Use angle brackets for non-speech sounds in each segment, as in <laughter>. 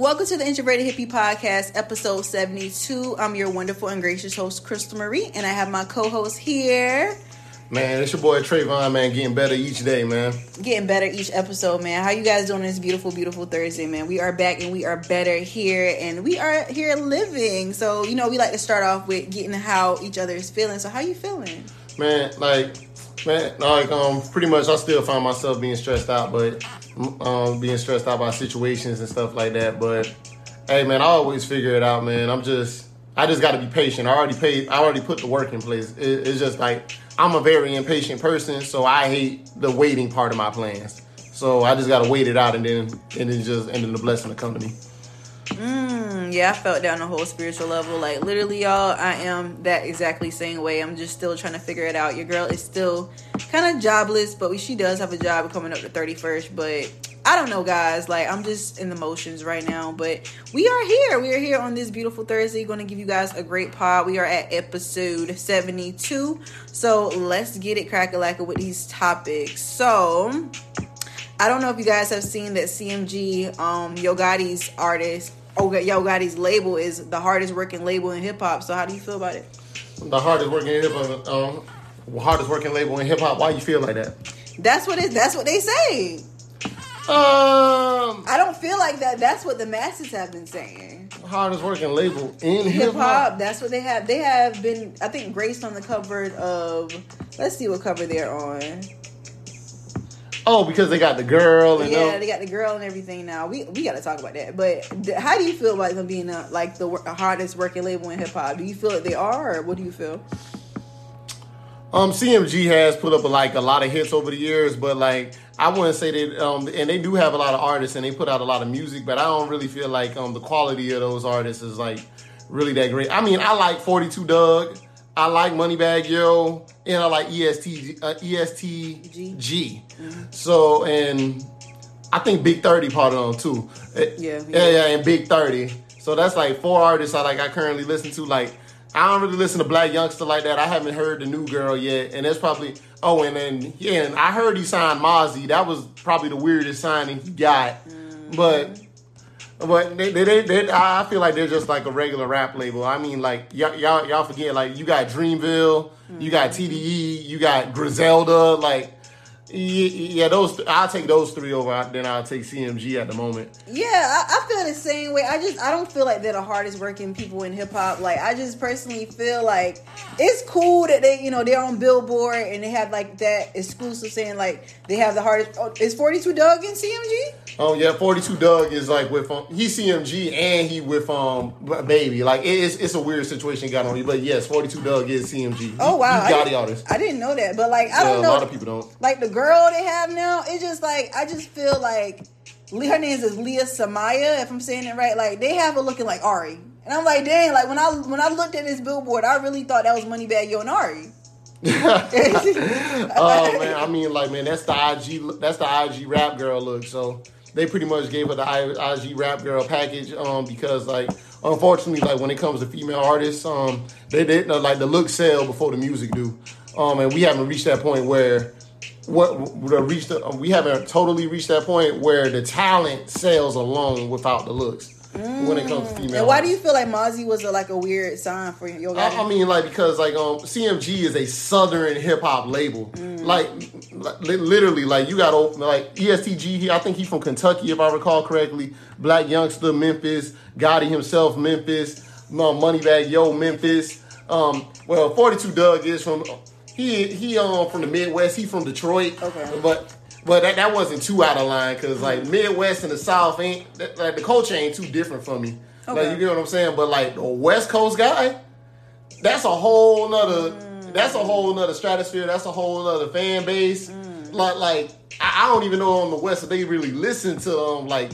Welcome to the Introverted Hippie Podcast, episode 72. I'm your wonderful and gracious host, Crystal Marie, and I have my co host here. Man, it's your boy Trayvon, man, getting better each day, man. Getting better each episode, man. How you guys doing this beautiful, beautiful Thursday, man? We are back and we are better here, and we are here living. So, you know, we like to start off with getting how each other is feeling. So, how you feeling? Man, like, man, like, um, pretty much I still find myself being stressed out, but um, being stressed out by situations and stuff like that. But hey, man, I always figure it out, man. I'm just, I just got to be patient. I already paid, I already put the work in place. It, it's just like I'm a very impatient person, so I hate the waiting part of my plans. So I just got to wait it out, and then and then just and then the blessing to come to me. Mm, yeah, I felt down the whole spiritual level. Like literally, y'all, I am that exactly same way. I'm just still trying to figure it out. Your girl is still kind of jobless, but she does have a job coming up to 31st. But I don't know, guys. Like I'm just in the motions right now. But we are here. We are here on this beautiful Thursday. Going to give you guys a great pod. We are at episode 72. So let's get it crack a with these topics. So. I don't know if you guys have seen that CMG, um, Yo Gotti's artist, Yo Gotti's label is the hardest working label in hip hop. So how do you feel about it? The hardest working hip hop, um, hardest working label in hip hop. Why you feel like that? That's what it. That's what they say. Um, I don't feel like that. That's what the masses have been saying. Hardest working label in hip hip hop. That's what they have. They have been, I think, graced on the cover of. Let's see what cover they're on. Oh, because they got the girl and yeah, all- they got the girl and everything now. We we got to talk about that. But th- how do you feel about them being uh like the wor- hardest working label in hip hop? Do you feel that they are, or what do you feel? Um, CMG has put up like a lot of hits over the years, but like I wouldn't say that. Um, and they do have a lot of artists and they put out a lot of music, but I don't really feel like um the quality of those artists is like really that great. I mean, I like Forty Two Dugg, I like Moneybagg Yo, and I like EST uh, ESTG. So and I think Big Thirty part of them too. Uh, Yeah, yeah, yeah, and Big Thirty. So that's like four artists I like. I currently listen to like. I don't really listen to Blac Youngsta like that. I haven't heard the new girl yet, and that's probably. Oh, and then yeah, and I heard he signed Mozzy. That was probably the weirdest signing he got. But but they, they, they, they, I feel like they're just like a regular rap label. I mean, like y'all, y'all, y'all forget like you got Dreamville, you got mm-hmm. TDE, you got Griselda. Like, yeah, those. I'll take those three over. Then I'll take CMG at the moment. Yeah, I, I feel the same way. I just I don't feel like they're the hardest working people in hip hop. Like I just personally feel like it's cool that they you know they're on Billboard and they have like that exclusive saying like they have the hardest. Oh, is Forty Two Dugg in CMG? Oh yeah, forty two Dugg is like with um, he's CMG and he with um baby. Like it is it's a weird situation got on you, but yes, forty two Dugg is CMG. Oh wow, he's I Gotti didn't- artist. I didn't know that, but like I Yeah, don't know. a lot of people don't. Like the girl they have now, it's just like I just feel like her name is Lehla Samia, if I'm saying it right. Like they have her looking like Ari, and I'm like, dang. Like when I when I looked at this billboard, I really thought that was Moneybagg Yo and Ari. <laughs> oh man, I mean like man, that's the IG that's the IG rap girl look. So they pretty much gave her the IG rap girl package um because like unfortunately like when it comes to female artists um they did like the look sell before the music do um and we haven't reached that point where what the reached the, we haven't totally reached that point where the talent sells alone without the looks when it comes to female. And why do you feel like Mozzy was a, like a weird sign for Yo Gotti? I, I mean, like because like um CMG is a southern hip hop label. Like, like li- literally, like you got o- like ESTG. He, I think he's from Kentucky, if I recall correctly. Blac Youngsta, Memphis. Gotti himself, Memphis. Um, Moneybagg Yo, Memphis. Um, well, Forty Two Dugg is from he he um from the Midwest. He from Detroit. Okay. but. But that, that wasn't too out of line because like Midwest and the South ain't that, like the culture ain't too different from me. Okay. Like you get what I'm saying? But like the West Coast guy, that's a whole nother that's a whole nother stratosphere that's a whole nother fan base like like I, I don't even know on the west if they really listen to um like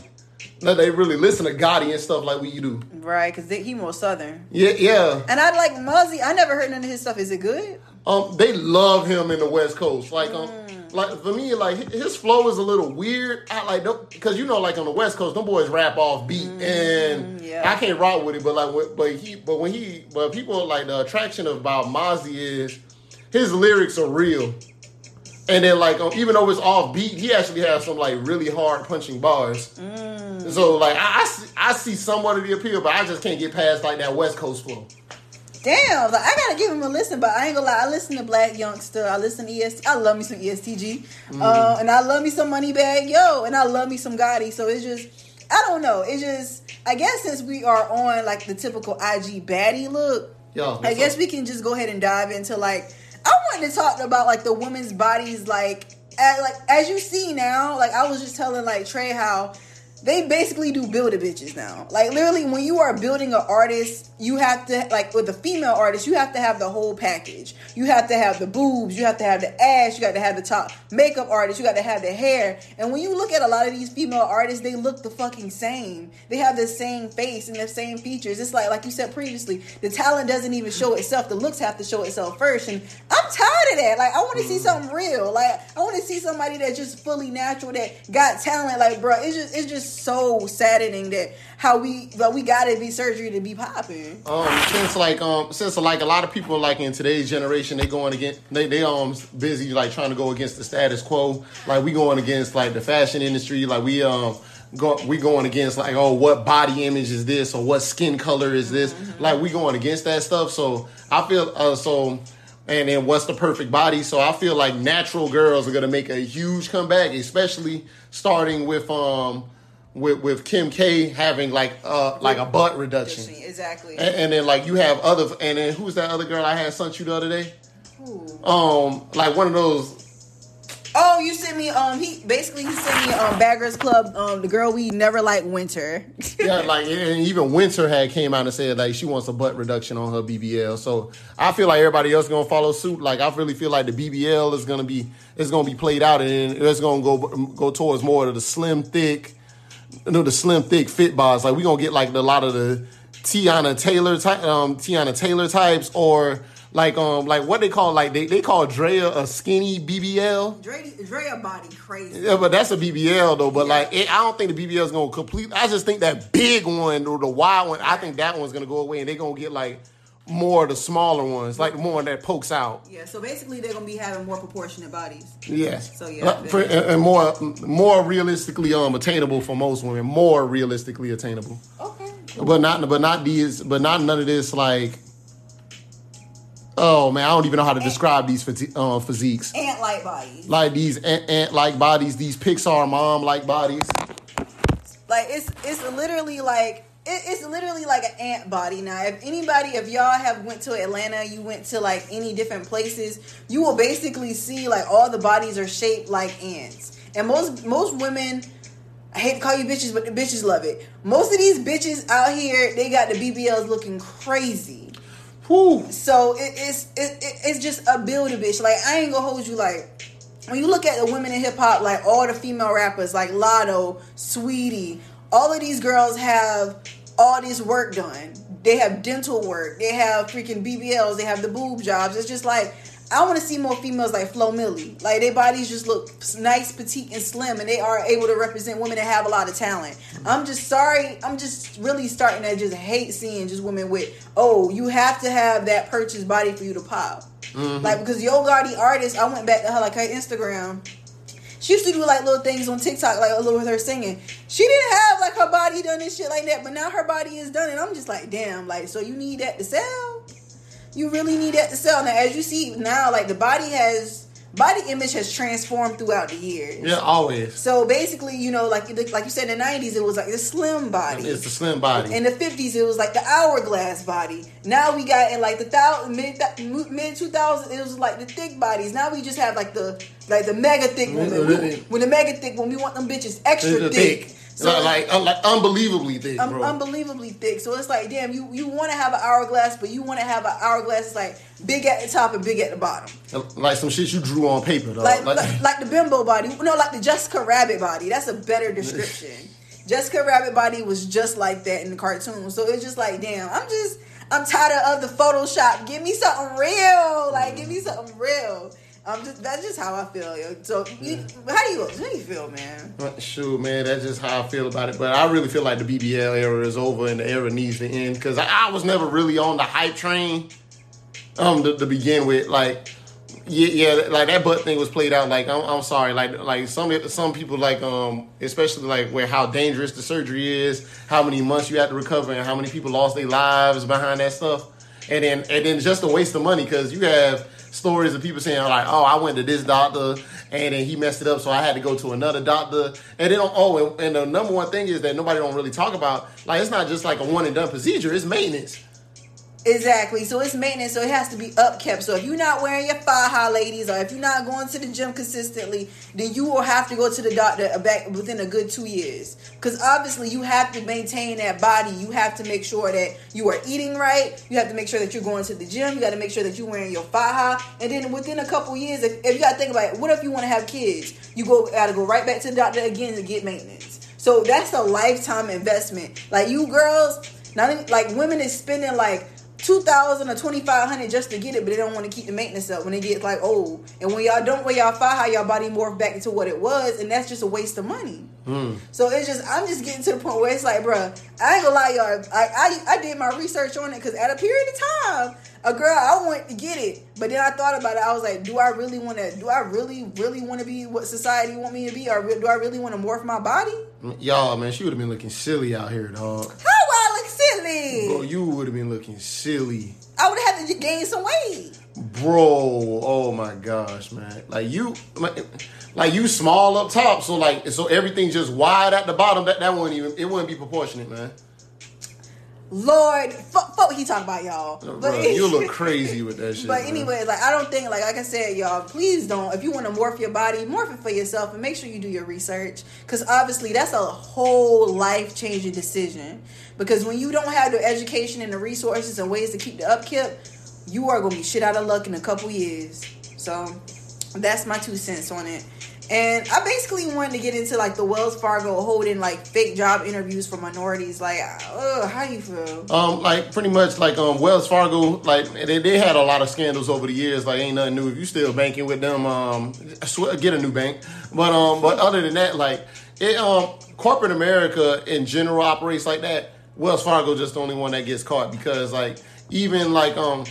that they really listen to Gotti and stuff like we do right, because he more southern. yeah yeah And I like Mozzy. I never heard none of his stuff. Is it good? Um they love him in the west coast. Like um like for me like his flow is a little weird. I like because you know like on the west coast them boys rap off beat. And yeah. i can't rock with it but like but he but when he but people like the attraction about Mozzy is his lyrics are real. And then like um, even though it's off beat he actually has some like really hard punching bars. So like I, I see, I see somewhat of the appeal, but I just can't get past like that West Coast flow. Damn, like I gotta give him a listen, but I ain't gonna lie. I listen to Blac Youngsta. I listen to EST. I love me some ESTG, Mm-hmm. uh, and I love me some Moneybagg Yo, and I love me some Gotti. So it's just, I don't know. It's just, I guess since we are on like the typical IG baddie look, Yo, I guess we can just go ahead and dive into like I wanted to talk about like the women's bodies like as, like as you see now like I was just telling like Trey how they basically do build a bitches now. Like literally when you are building an artist you have to like with a female artist you have to have the whole package. You have to have the boobs you have to have the ass you got to have the top makeup artist you got to have the hair. And when you look at a lot of these female artists they look the fucking same. They have the same face and the same features. It's like like you said previously the talent doesn't even show itself. The looks have to show itself first. And i'm tired of that. Like i want to see mm. something real. Like i want to see somebody that's just fully natural that got talent. Like bro it's just it's just so saddening that how we but we gotta be surgery to be popping Um, since like um, since like a lot of people like in today's generation, they going against they they um busy like trying to go against the status quo. Like we going against like the fashion industry. Like we um go we going against like oh what body image is this or what skin color is this. Like we going against that stuff. So I feel uh so. And then what's the perfect body? So I feel like natural girls are gonna make a huge comeback, especially starting with um with with Kim K having like uh like a butt reduction. exactly And, and then like you have other, and then who's that other girl I had sent you the other day? Ooh. Um, like one of those. Oh, you sent me. Um, he basically he sent me um Baggers Club. Um, the girl we never like winter. <laughs> Yeah, like and even Winter had came out and said like she wants a butt reduction on her BBL. So I feel like everybody else gonna follow suit. Like I really feel like the BBL is gonna be it's gonna be played out and it's gonna go go towards more of the slim thick, you know, the slim thick fit bars. Like we gonna get like a lot of the Teyana Taylor type, um, Teyana Taylor types or. Like um like what they call like they, they call Drea a skinny BBL. Dre, Drea body crazy. Yeah, but that's a BBL though. But like, it, I don't think the BBL is gonna complete. I just think that big one or the wide one. I think that one's gonna go away, and they're gonna get like more of the smaller ones, like the more that pokes out. Yeah, so basically they're gonna be having more proportionate bodies. Yes. So, yeah, Uh, for- and, more more realistically um attainable for most women. More realistically attainable, Okay. but not but not these but not none of this like. Oh man, I don't even know how to describe these physi- uh, physiques. Ant like bodies. Like these ant like bodies, these Pixar mom like bodies. Like it's it's literally like it, it's literally like an ant body now. If anybody, if y'all have went to Atlanta, you went to like any different places, you will basically see like all the bodies are shaped like ants. And most most women, I hate to call you bitches, but the bitches love it. Most of these bitches out here, they got the BBLs looking crazy. Whew. So it, it's it, it, it's just a build a bitch. Like I ain't gonna hold you like when you look at the women in hip hop, like all the female rappers, like Latto, Saweetie, all of these girls have all this work done. They have dental work. They have freaking BBLs. They have the boob jobs. It's just like I want to see more females like Flo Milli. Like their bodies just look nice, petite, and slim, and they are able to represent women that have a lot of talent. I'm just sorry. I'm just really starting to just hate seeing just women with oh, you have to have that purchase body for you to pop. Mm-hmm. Like because Yo Gotti artist, I went back to her like her Instagram. She used to do like little things on TikTok, like a little with her singing. She didn't have like her body done and shit like that, but now her body is done, and I'm just like, damn, like so you need that to sell. You really need that to sell. Now, as you see now, like the body has body image has transformed throughout the years. Yeah, always. So basically, you know, like like you said in the '90s, it was like the slim body. It's the slim body. In the fifties, it was like the hourglass body. Now we got in like the thousand mid mid two thousand, it was like the thick bodies. Now we just have like the like the mega thick woman. We- When the mega thick when we want them bitches extra thick. thick. So like, like, like unbelievably thick, um, bro. unbelievably thick. So it's like, damn, you you want to have an hourglass, but you want to have an hourglass like big at the top and big at the bottom, like some shit you drew on paper, though. Like- like, like the bimbo body. No, like the Jessica Rabbit body. That's a better description. <laughs> Jessica Rabbit body was just like that in the cartoon. So it's just like, damn, I'm just I'm tired of the Photoshop. Give me something real. Like, give me something real. Um, just, that's just how I feel. Yo. So, you, how do you how do you feel, man? Shoot, man, that's just how I feel about it. But I really feel like the BBL era is over and the era needs to end because I, I was never really on the hype train. Um, to, to begin with, like Yeah, yeah, like that butt thing was played out. Like I'm, I'm sorry, like like some some people like um especially like where how dangerous the surgery is, how many months you have to recover, and how many people lost their lives behind that stuff, and then and then just a waste of money because you have stories of people saying like, oh, I went to this doctor and then he messed it up, so I had to go to another doctor, and then oh, and, and the number one thing is that nobody don't really talk about like it's not just like a one and done procedure, it's maintenance. Exactly. So it's maintenance, so it has to be upkept. So if you're not wearing your faja, ladies, or if you're not going to the gym consistently, then you will have to go to the doctor back within a good two years. Because obviously, you have to maintain that body. You have to make sure that you are eating right. You have to make sure that you're going to the gym. You got to make sure that you're wearing your faja. And then within a couple years, if, if you got to think about it, what if you want to have kids? You go got to go right back to the doctor again to get maintenance. So that's a lifetime investment. Like you girls, not like women is spending like two thousand or twenty five hundred just to get it, but they don't want to keep the maintenance up when it gets like old. And when y'all don't wear y'all fire, how y'all body morph back into what it was, and that's just a waste of money. Mm. So it's just I'm just getting to the point where it's like, bruh, I ain't gonna lie, y'all. I I, I did my research on it because at a period of time, a girl I want to get it, but then I thought about it. I was like, do I really want to? Do I really really want to be what society want me to be, or do I really want to morph my body? Y'all, man, she would have been looking silly out here, dog. How I look silly? Bro, you would have been looking silly. I would have had to gain some weight. Bro, oh my gosh, man! Like you, like you small up top, so like so everything just wide at the bottom. That that wouldn't even it wouldn't be proportionate, man. Lord, fuck, fuck what he talking about, y'all. but bro, you look <laughs> crazy with that shit. But anyway, like I don't think, like like I said, y'all, please don't. If you want to morph your body, morph it for yourself, and make sure you do your research, because obviously that's a whole life changing decision. Because when you don't have the education and the resources and ways to keep the upkeep, you are gonna be shit out of luck in a couple years. So that's my two cents on it. And I basically wanted to get into like the Wells Fargo holding like fake job interviews for minorities. Like, uh, how you feel? Um, like pretty much like um Wells Fargo, like they, they had a lot of scandals over the years. Like, ain't nothing new. If you still banking with them, um, swear, get a new bank. But um, but other than that, like it um corporate America in general operates like that. Wells Fargo just the only one that gets caught because like even like um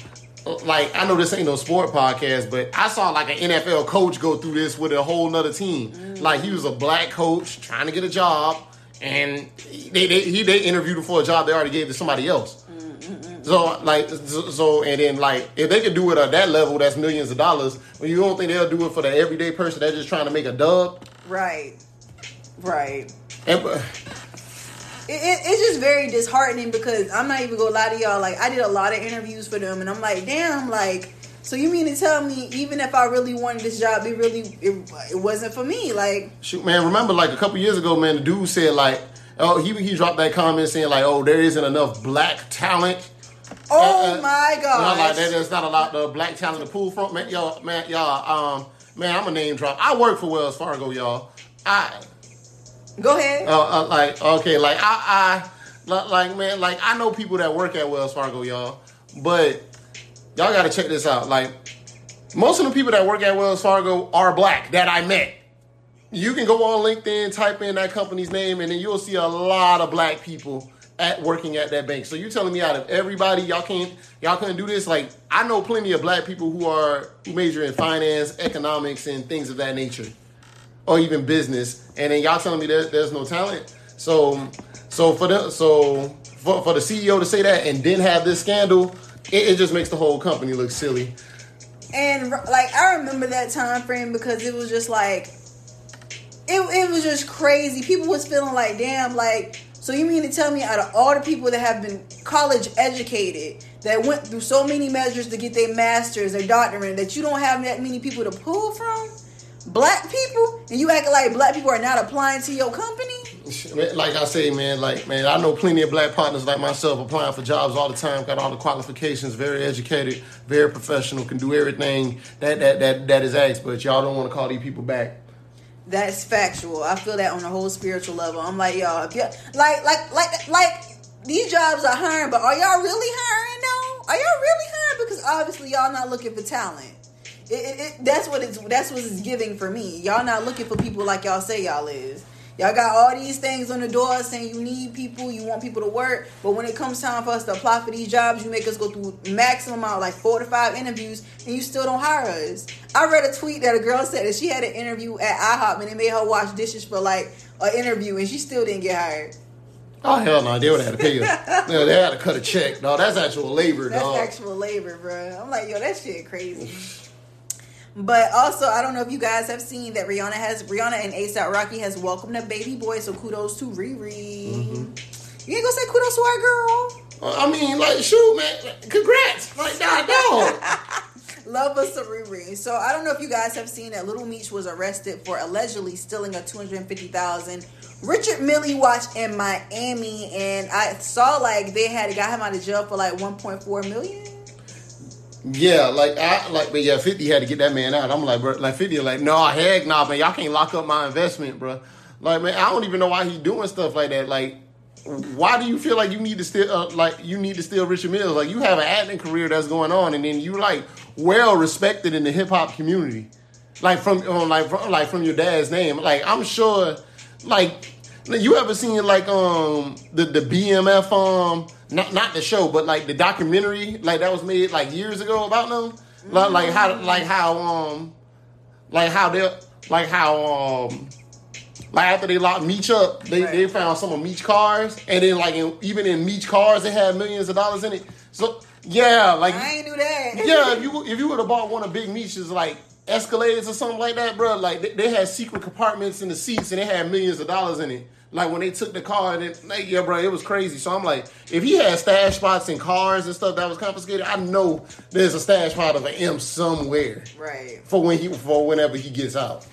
like I know this ain't no sport podcast, but I saw like an NFL coach go through this with a whole nother team. Mm. Like he was a black coach trying to get a job, and they they, he, they interviewed him for a job they already gave to somebody else. Mm-hmm. So like so and then like if they could do it at that level, that's millions of dollars. Well, you don't think they'll do it for the everyday person that's just trying to make a dub? Right, right. And, it, it, it's just very disheartening because I'm not even gonna lie to y'all. Like I did a lot of interviews for them, and I'm like, damn, like. So you mean to tell me even if I really wanted this job, it really it, it wasn't for me? Like shoot, man. Remember, like a couple years ago, man, the dude said like, oh, he he dropped that comment saying like, oh, there isn't enough black talent. Oh uh, uh my god! like that, there's not a lot of black talent to pull from. Man, y'all, man, y'all, um, man, I'm a name drop. I work for Wells Fargo, y'all. I Go ahead. Uh, uh, like okay, like I, I, like man, like I know people that work at Wells Fargo, y'all, but y'all got to check this out. Like most of the people that work at Wells Fargo are black that I met. You can go on LinkedIn, type in that company's name, and then you'll see a lot of black people at working at that bank. So you're telling me out of everybody, y'all can't y'all couldn't do this? Like I know plenty of black people who are who major in finance, economics, and things of that nature or even business, and then y'all telling me there, there's no talent. So, so for the so for, for the CEO to say that and then have this scandal, it, it just makes the whole company look silly. And like I remember that time frame because it was just like it, it was just crazy. People was feeling like, damn, like so you mean to tell me out of all the people that have been college educated, that went through so many measures to get their masters, their doctorate, that you don't have that many people to pull from? Black people and you acting like black people are not applying to your company? Like I say, man, like man, I know plenty of black partners like myself applying for jobs all the time, got all the qualifications, very educated, very professional, can do everything that that that, that is asked, but y'all don't want to call these people back. That's factual. I feel that on a whole spiritual level. I'm like, y'all, if you like like like like these jobs are hiring, but are y'all really hiring though? Are y'all really hiring? Because obviously y'all not looking for talent. It, it, it, that's what it's that's what it's giving for me. Y'all not looking for people like y'all say y'all is. Y'all got all these things on the door saying you need people, you want people to work, but when it comes time for us to apply for these jobs, you make us go through maximum amount, like four to five interviews, and you still don't hire us. I read a tweet that a girl said that she had an interview at IHOP and they made her wash dishes for like an interview, and she still didn't get hired. Oh hell no, they would have had to pay you. <laughs> no, they had to cut a check. No, that's actual labor, That's dog. actual labor, bro. I'm like, yo, that shit crazy. But also, I don't know if you guys have seen that Rihanna has Rihanna and ASAP Rocky has welcomed a baby boy. So kudos to Riri. Mm-hmm. You ain't gonna say kudos to our girl. I mean, like, shoot, man, congrats, like, dog, dog. <laughs> Love us some Riri. So I don't know if you guys have seen that Lil Meech was arrested for allegedly stealing a two hundred fifty thousand Richard Mille watch in Miami, and I saw like they had got him out of jail for like one point four million. Yeah, like I like, but yeah, Fifty had to get that man out. I'm like, bro, like Fifty, like, no, heck, nah, man, y'all can't lock up my investment, bro. Like, man, I don't even know why he's doing stuff like that. Like, why do you feel like you need to steal, uh, like, you need to steal Richard Milles? Like, you have an acting career that's going on, and then you like well respected in the hip hop community, like from, um, like, from, like from your dad's name. Like, I'm sure, like, you ever seen like um the the BMF um not not the show but like the documentary like that was made like years ago about them like, like how like how um like how they like how um like after they locked Meech up they, Right. they found some of Meech cars and then like in, even in Meech cars they had millions of dollars in it so yeah like I ain't knew that. <laughs> yeah, if you if you would have bought one of Big Meech's like Escalades or something like that, bro, like they, they had secret compartments in the seats and they had millions of dollars in it. Like when they took the car and it, like, yeah, bro, it was crazy. So I'm like, if he had stash spots in cars and stuff that was confiscated, I know there's a stash spot of an M somewhere right. for when he for whenever he gets out.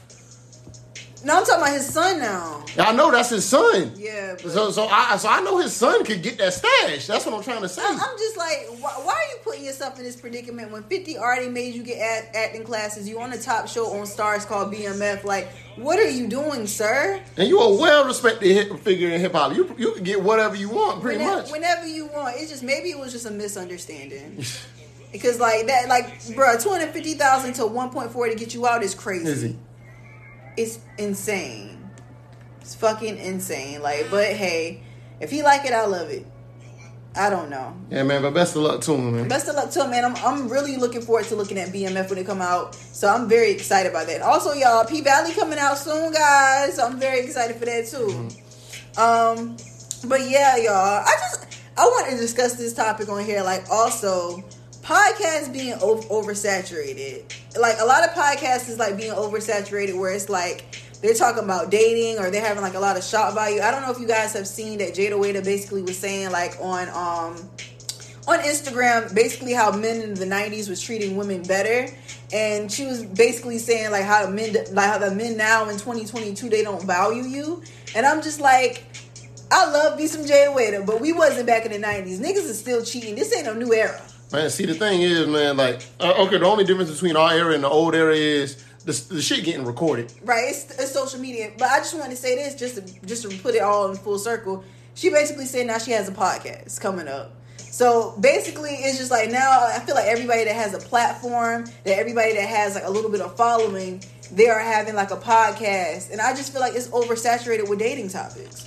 No, I'm talking about his son now. I know that's his son. Yeah. But So so I so I know his son could get that stash. That's what I'm trying to say. I'm just like, why, why are you putting yourself in this predicament when 50 already made you get act, acting classes? You on the top show on Starz called BMF. Like, what are you doing, sir? And you a well respected figure in hip hop. You you can get whatever you want, pretty Whenever, much. whenever you want. It's just maybe it was just a misunderstanding. <laughs> Because like that, like, bro, two hundred fifty thousand to one point four to get you out is crazy. Is? It's insane. It's fucking insane. Like, but hey, if he like it, I love it. I don't know. Yeah, man. But best of luck to him, man. Best of luck to him, man. I'm, I'm really looking forward to looking at BMF when it come out. So I'm very excited about that. Also, y'all, P Valley coming out soon, guys. So I'm very excited for that too. Um, but yeah, y'all. I just I want to discuss this topic on here. Like, also podcasts being o- oversaturated. Like a lot of podcasts is like being oversaturated, where it's like they're talking about dating or they're having like a lot of shot value. I don't know if you guys have seen that Jayda Wayda basically was saying like on um on Instagram basically how men in the 90s was treating women better. And she was basically saying like how men like how the men now in 2022 they don't value you. And I'm just like I love me some Jayda Wayda but we wasn't back in the 90s niggas is still cheating. This ain't a new era Man, see the thing is, man, like uh, okay, the only difference between our era and the old era is the, the shit getting recorded. right it's, it's social media. But I just wanted to say this just to just to put it all in full circle. She basically said now she has a podcast coming up. So basically it's just like now I feel like everybody that has a platform that everybody that has like a little bit of following they are having like a podcast. And I just feel like it's oversaturated with dating topics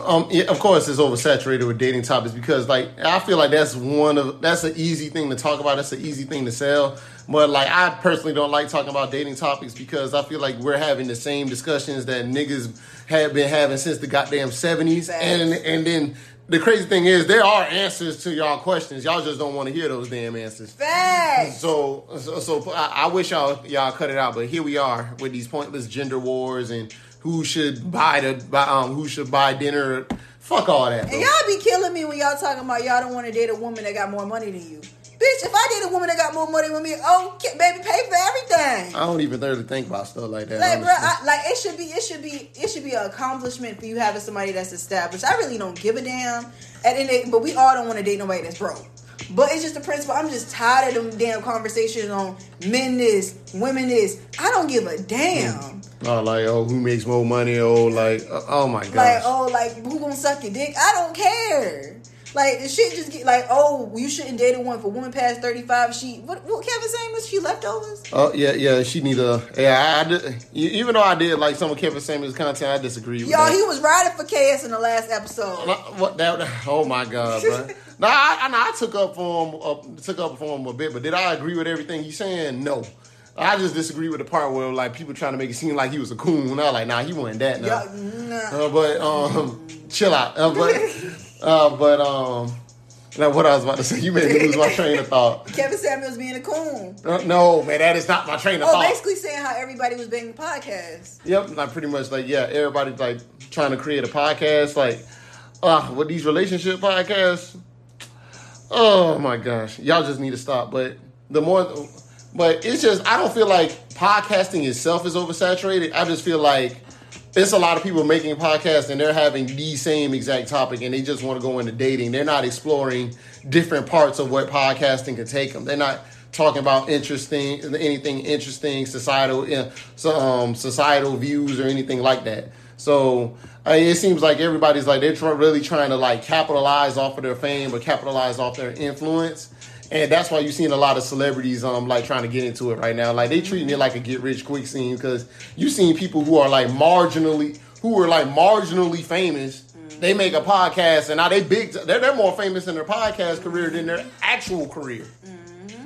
Um, yeah, of course, it's oversaturated with dating topics because, like, I feel like that's one of that's an easy thing to talk about. That's an easy thing to sell. But like, I personally don't like talking about dating topics because I feel like we're having the same discussions that niggas have been having since the goddamn seventies. And and then the crazy thing is, there are answers to y'all questions. Y'all just don't want to hear those damn answers. facts So, so, so I, I wish y'all y'all cut it out, but here we are with these pointless gender wars and who should buy the buy, um who should buy dinner. Fuck all that. and y'all be killing me when y'all talking about y'all don't want to date a woman that got more money than you bitch if I date a woman that got more money than me oh baby pay for everything I don't even really think about stuff like that. Like, bro. I, like it should be, it should be, it should be an accomplishment for you having somebody that's established. I really don't give a damn. At any, but we all don't want to date nobody that's broke. But it's just the principle. I'm just tired of them damn conversations on men this, women this. I don't give a damn. oh, like oh, who makes more money? Oh, like uh, oh my god. Like, oh, like who gonna suck your dick? I don't care. Like the shit just get like, oh, you shouldn't date a woman for woman past thirty five. She what? What Kevin saying was she leftovers? Oh yeah, yeah. She need a. Yeah, I, I even though I did like some of Kevin Samuels content, I disagree with Y'all, that. he was riding for KS in the last episode. What that? Oh my god, bro. <laughs> no, I, I, I took up for him. Uh, took up for him a bit, but did I agree with everything he's saying? No. I just disagree with the part where like people trying to make it seem like he was a coon. I was like, nah, he wasn't that. Nah. Yeah, nah. Uh, but um, chill out. Uh, but <laughs> uh, but um, now what I was about to say, you made me lose my train of thought. <laughs> Kevin Samuels being a coon. Uh, no, man, that is not my train of thought. Oh, thought. basically saying how everybody was being a podcast. Yep, like pretty much like yeah, everybody's like trying to create a podcast like uh with these relationship podcasts. Oh my gosh. Y'all just need to stop. But the more but it's just I don't feel like podcasting itself is oversaturated. I just feel like it's a lot of people making podcasts and they're having the same exact topic and they just want to go into dating. They're not exploring different parts of what podcasting can take them. They're not talking about interesting anything interesting societal so, um, societal views or anything like that. So it seems like everybody's like they're really trying to like capitalize off of their fame or capitalize off their influence. And that's why you're seeing a lot of celebrities um like trying to get into it right now. Like they treating it like a get rich quick scene because you seen people who are like marginally who are like marginally famous. They make a podcast and now they big. They're, they're more famous in their podcast career than their actual career,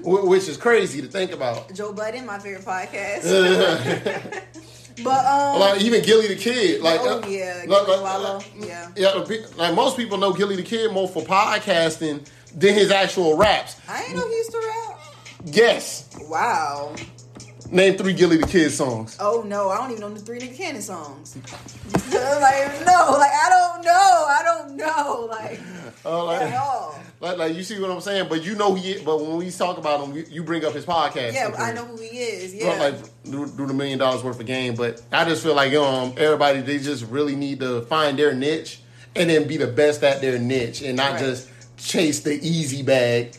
Wh- which is crazy to think about. Joe Budden, my favorite podcast. <laughs> <laughs> but um, Like even Gillie Da Kid, like oh uh, yeah, like- Gillie like- Wallo, yeah. yeah, like most people know Gillie Da Kid more for podcasting than his actual raps. I ain't know he used to rap. Yes, Wow. Name three Gillie Da Kid songs. Oh no, I don't even know the three Nick Cannon songs. <laughs> like no, like I don't know, I don't know, like Uh, like, at all. like, like, you see what I'm saying? But you know he. But when we talk about him, you- you bring up his podcast. Yeah. I know who he is. Yeah, like do, do the million dollars worth of game, but I just feel like um everybody they just really need to find their niche and then be the best at their niche and not Right. just chase the easy bag.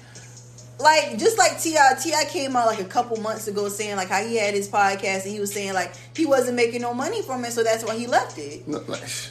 Like just like T.I., T.I. came out like a couple months ago saying like how he had his podcast and he was saying like he wasn't making no money from it, so that's why he left it.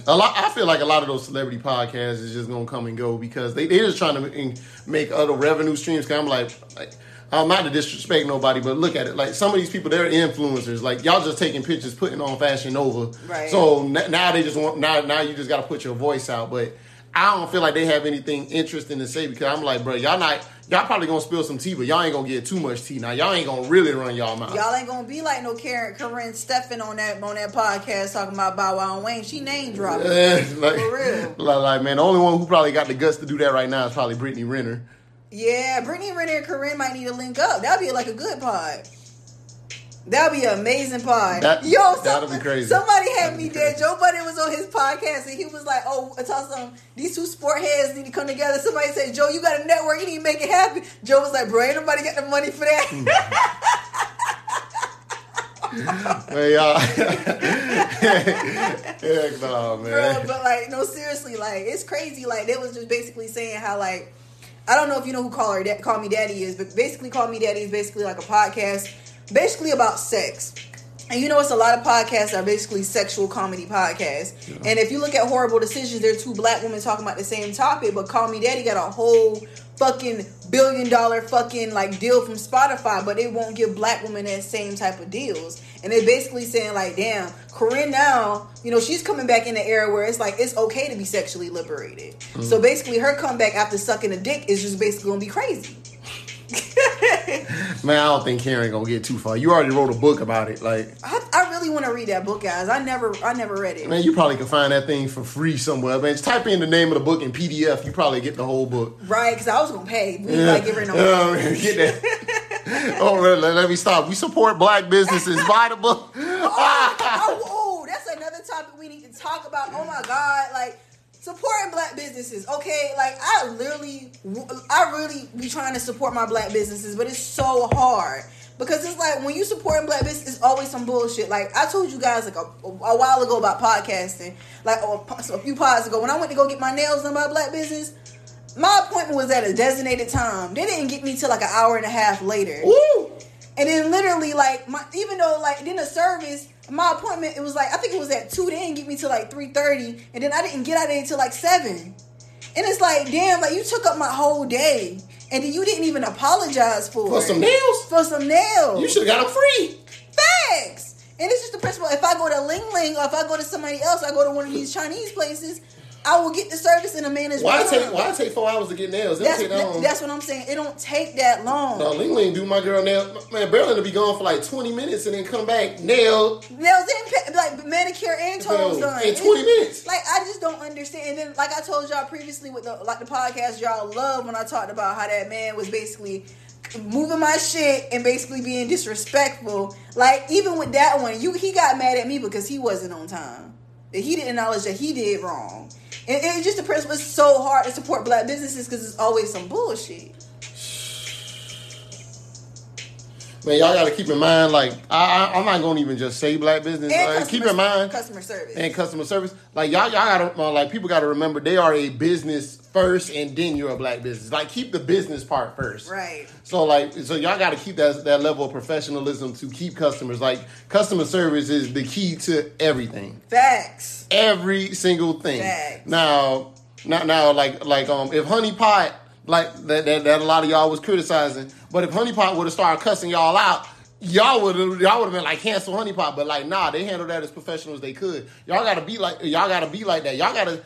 A lot, I feel like a lot of those celebrity podcasts is just gonna come and go because they they're just trying to make other revenue streams. Cause I'm like, like I'm not to disrespect nobody, but look at it. Like some of these people, they're influencers. Like y'all just taking pictures, putting on Fashion Nova. Right. So n- now they just want now now you just got to put your voice out, but. I don't feel like they have anything interesting to say because I'm like, bro, y'all not, y'all probably gonna spill some tea, but y'all ain't gonna get too much tea. Now y'all ain't gonna really run y'all mouth. Y'all ain't gonna be like no Karen Karrine Steffans on that on that podcast talking about Bow Wow and Wayne. She name dropping. Like, For real. Like, like, man, the only one who probably got the guts to do that right now is probably Brittany Renner. Yeah, Brittany Renner and Karrine might need to link up. That'd be like a good pod. That'd be an amazing pod. That- Yo, that'd be crazy. Somebody had That'd me dead. Joe Budden was on his podcast and he was like, "Oh, I told some these two sport heads need to come together." Somebody said, "Joe, you got a network. You need to make it happen." Joe was like, "Bro, ain't nobody got the money for Hmm. that." Man, y'all. <laughs> Heck no, Bro, man. but like, no, seriously, like it's crazy. Like they was just basically saying how like I don't know if you know who Call Her Call Me Daddy is, but basically Call Me Daddy is basically like a podcast, basically about sex. And you know, it's a lot of podcasts that are basically sexual comedy podcasts. And if you look at Horrible Decisions, they're two black women talking about the same topic, but Call Me Daddy got a whole fucking billion dollar fucking like deal from Spotify, but they won't give black women that same type of deals. And they're basically saying like, damn, Karrine now, you know, she's coming back in the era where it's like it's okay to be sexually liberated. Mm. So basically, her comeback after sucking a dick is just basically gonna be crazy. <laughs> Man, I don't think Karen gonna get too far. You already wrote a book about it. Like, I, I really want to read that book, guys. I never, I never read it. man, you probably can find that thing for free somewhere. Man, just type in the name of the book in PDF. You probably get the whole book. Right, because I was gonna pay. We yeah. like give her no Uh, get that. <laughs> oh, let, let me stop. We support black businesses. Buy the book. <laughs> oh, oh, that's another topic we need to talk about. Oh my god, like supporting black businesses. Okay, like I literally, I really be trying to support my black businesses, but it's so hard. Because it's like when you supporting black business, it's always some bullshit. Like I told you guys like a, a while ago about podcasting, like oh, a, few pods ago, when I went to go get my nails done by a black business, my appointment was at a designated time. They didn't get me till like an hour and a half later. Woo! And then literally like my even though like then the service, my appointment it was like I think it was at two. They didn't get me till like three thirty, and then I didn't get out of there until like seven. And it's like, damn, like you took up my whole day, and then you didn't even apologize for For it. some nails? For some nails. You should have got them free. Facts. And it's just the principle. If I go to Ling Ling or if I go to somebody else, I go to one of these Chinese places, I will get the service in a man's Why time. take Why take four hours to get nails? It don't That's, take that long. that's what I'm saying. It don't take that long. No, Ling Ling do my girl nails. Man, Berlin to be gone for like 20 minutes and then come back nail Nails in, like manicure and toes Bro, done in 20 minutes. Like I just don't understand. And then, like I told y'all previously with the like the podcast, y'all love when I talked about how that man was basically moving my shit and basically being disrespectful. Like even with that one, you he got mad at me because he wasn't on time. He didn't acknowledge that he did wrong. And it's just the principle. It's so hard to support black businesses because it's always some bullshit. Man, y'all got to keep in mind, like, I, I, I'm not going to even just say black business. Like, keep in mind, customer service. and customer service. Like, y'all, y'all got to, uh, like, people got to remember they are a business first and then you're a black business. Like, keep the business part first. right. So, like, so y'all got to keep that, that level of professionalism to keep customers. Like, customer service is the key to everything. Facts. every single thing. Facts. Now, now, now, like, like, um, if Honey Pot, like that, that, that a lot of y'all was criticizing, but if Honey Pot would have started cussing y'all out, y'all would have, y'all would have been like, cancel Honey Pot. But like, nah, they handled that as professional as they could. Y'all gotta be like, y'all gotta be like that. Y'all gotta,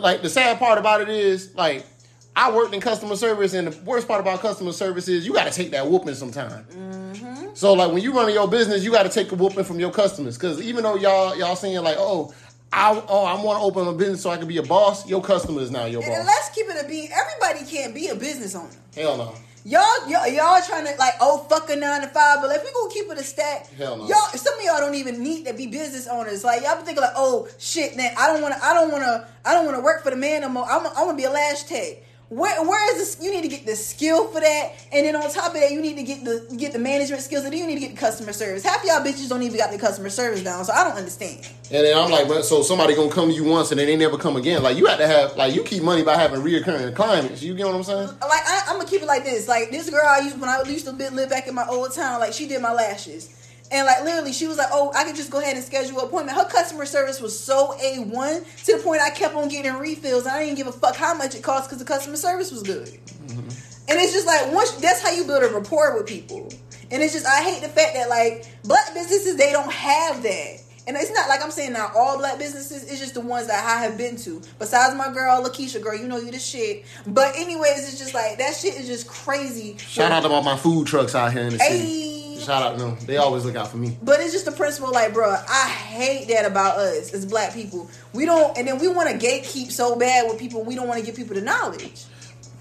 like, the sad part about it is, like, I worked in customer service, and the worst part about customer service is you got to take that whooping sometime. Mm-hmm. So like when you running your business, you got to take a whooping from your customers because even though y'all y'all saying like, oh, I oh I want to open a business so I can be a boss, your customer is now your And boss. And let's keep it a beat. Everybody can't be a business owner. Hell no. Y'all, y'all, y'all trying to like oh fuck a nine to five, but if we gonna keep it a stack, Hell no. y'all some of y'all don't even need to be business owners. Like y'all be thinking like oh shit, then I don't want to, I don't want to, I don't want to work for the man no more. I'm, I want to be a lash tech. Where, where is this? You need to get the skill for that, and then on top of that, you need to get the get the management skills, and then you need to get the customer service. Half y'all bitches don't even got the customer service down, so I don't understand. And then I'm like, but so somebody gonna come to you once and then they never come again. Like you have to have like you keep money by having reoccurring clients. You get what I'm saying? like I, I'm gonna keep it like this. Like this girl I used when I used to live back in my old town. Like she did my lashes, and like literally she was like, "Oh, I could just go ahead and schedule an appointment." Her customer service was so a one to the point I kept on getting refills. And I didn't give a fuck how much it cost because the customer service was good. Mm-hmm. And it's just like once that's how you build a rapport with people. And it's just I hate the fact that like black businesses they don't have that. And it's not like I'm saying not all black businesses. It's just the ones that I have been to. Besides my girl Lakeisha, girl, you know you the shit. But anyways, it's just like that shit is just crazy. Shout out to all my food trucks out here in the city. Hey. Shout out to them. They always look out for me. But it's just the principle, like, bro, I hate that about us as black people. We don't, and then we want to gatekeep so bad with people. We don't want to give people the knowledge.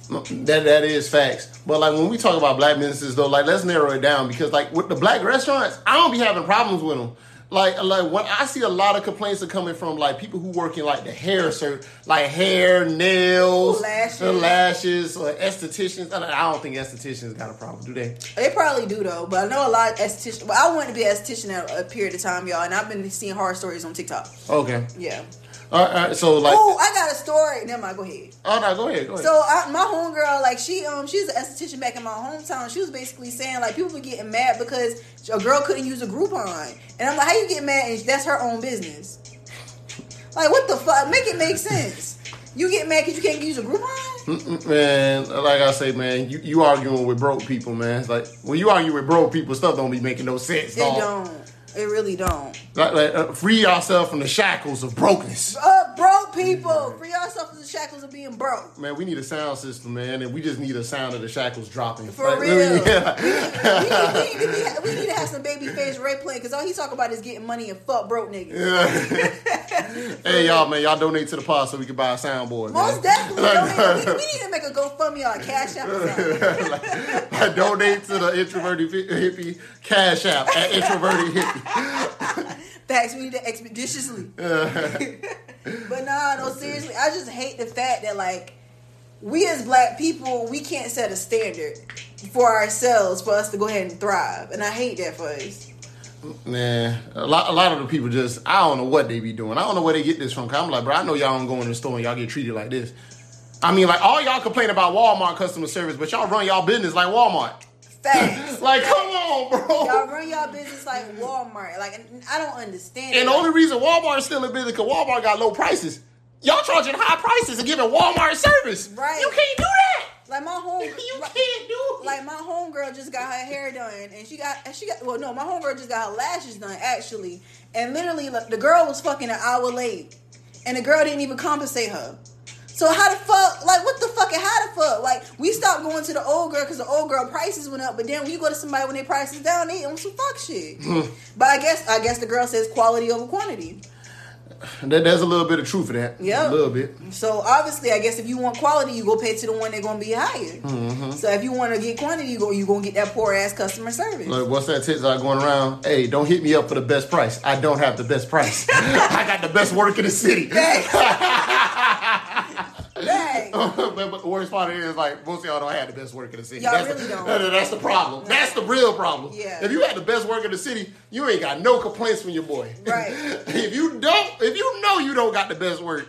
That that is facts. But like when we talk about black businesses though, like let's narrow it down because like with the black restaurants, I don't be having problems with them. Like like when I see a lot of complaints are coming from like people who work in like the hair ser like hair, nails, Lashes. the lashes, or estheticians. I don't- I don't think estheticians got a problem, do they? They probably do though, but I know a lot of estheticians. Well, I wanted to be an esthetician at a period of time, y'all, and I've been seeing horror stories on TikTok. Okay. Yeah. All right, all right, so like, Oh, I got a story. Never mind. Go ahead. oh no, go ahead, go ahead. So I, my homegirl, like she, um, she's an esthetician back in my hometown. She was basically saying like people were getting mad because a girl couldn't use a Groupon, and I'm like, how you get mad? And that's her own business. Like what the fuck? Make it make sense. You get mad because you can't use a Groupon? Man, like I say, man, you, you arguing with broke people, man. It's like when you argue with broke people, stuff don't be making no sense. It dog. don't. It really don't. Like, like, uh, free yourself from the shackles of brokenness. Uh, broke people, free yourself from the shackles of being broke. Man, we need a sound system, man, and we just need a sound of the shackles dropping. For Like, real. really, <laughs> we, need, we, need, we, need be, we need to have some Babyface Ray playing because all he's talking about is getting money and fuck broke niggas. <laughs> hey, y'all, man, y'all donate to the pod so we can buy a soundboard. Most man. definitely. <laughs> Donate. We, need to make a GoFundMe or a Cash App or something. like, donate to the introverted hippie cash app at introverted hippie. Facts, we need to expeditiously. But nah, no, seriously, I just hate the fact that like we as black people, we can't set a standard for ourselves for us to go ahead and thrive, and I hate that for us. Man, a lot, a lot of the people just, I don't know what they be doing. I don't know where they get this from. i I'm like, bro, I know y'all don't go in the store and y'all get treated like this. I mean, like, all y'all complain about Walmart customer service, but y'all run y'all business like Walmart. Facts. <laughs> Like, come on, bro. Y'all run y'all business like Walmart. Like, I don't understand. And the only reason Walmart's still in business because Walmart got low prices. Y'all charging high prices and giving Walmart service. Right. You can't do that. Like my home, <laughs> You like, can't do it. like my homegirl just got her hair done, and she got, and she got. Well, no, my homegirl just got her lashes done actually, and literally like, the girl was fucking an hour late, and the girl didn't even compensate her. So how the fuck, like what the fuck, and how the fuck, like we stopped going to the old girl because the old girl prices went up, but then when you go to somebody when their prices down, they on some fuck shit. <laughs> but I guess, I guess the girl says quality over quantity. There- There's a little bit of truth in that. Yeah, A little bit. So obviously, I guess if you want quality, you go pay to the one that's gonna be higher. Mm-hmm. So if you want to get quantity, you go you gonna get that poor ass customer service. Like, what's that TikTok going around? Hey, don't hit me up for the best price. I don't have the best price. <laughs> I got the best work in the city. <laughs> <laughs> But, but the worst part of it is like most of y'all don't have the best work in the city. Y'all that's really the, don't. that- <laughs> that's the problem. That's the real problem. Yeah. If you had the best work in the city, you ain't got no complaints from your boy. Right. <laughs> if you don't, if you know you don't got the best work,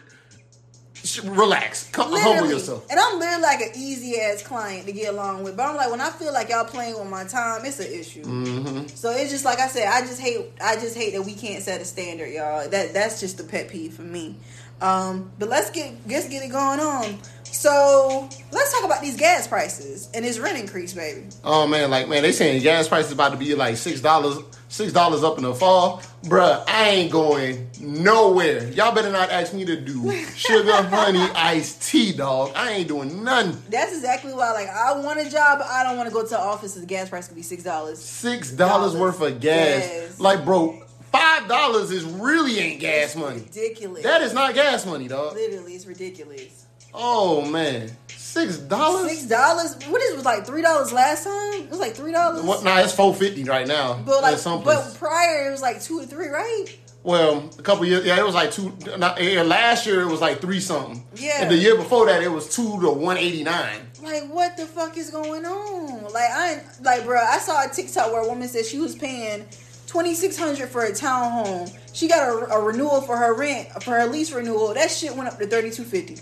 relax. Come humble yourself. And I'm literally like an easy ass client to get along with. But I'm like, when I feel like y'all playing with my time, it's an issue. Mm-hmm. So it's just like I said, I just hate I just hate that we can't set a standard, y'all. That that's just a pet peeve for me. Um, but let's get let's get it going on. So let's talk about these gas prices and this rent increase, baby. Oh man, like man, they saying gas prices about to be like six dollars, six dollars up in the fall, bruh. I ain't going nowhere. Y'all better not ask me to do <laughs> sugar, honey, iced tea, dog. I ain't doing none. That's exactly why. Like, I want a job, but I don't want to go to the office. The gas price could be six dollars. Six dollars worth of gas. Yes. Like, bro, five dollars is really ain't gas money. Ridiculous. That is not gas money, dog. literally it's ridiculous. Oh man, six dollars. Six dollars. What is it was like three dollars last time? It was like three dollars. What? Nah, it's four fifty right now. But like, but prior it was like two or three, right? Well, a couple years, yeah, it was like two. Not, yeah, last year it was like three something. Yeah. And the year before that it was two to one eighty nine. Like, what the fuck is going on? Like, I like, bro. I saw a TikTok where a woman said she was paying twenty six hundred for a townhome. She got a, a renewal for her rent for her lease renewal. That shit went up to thirty two fifty.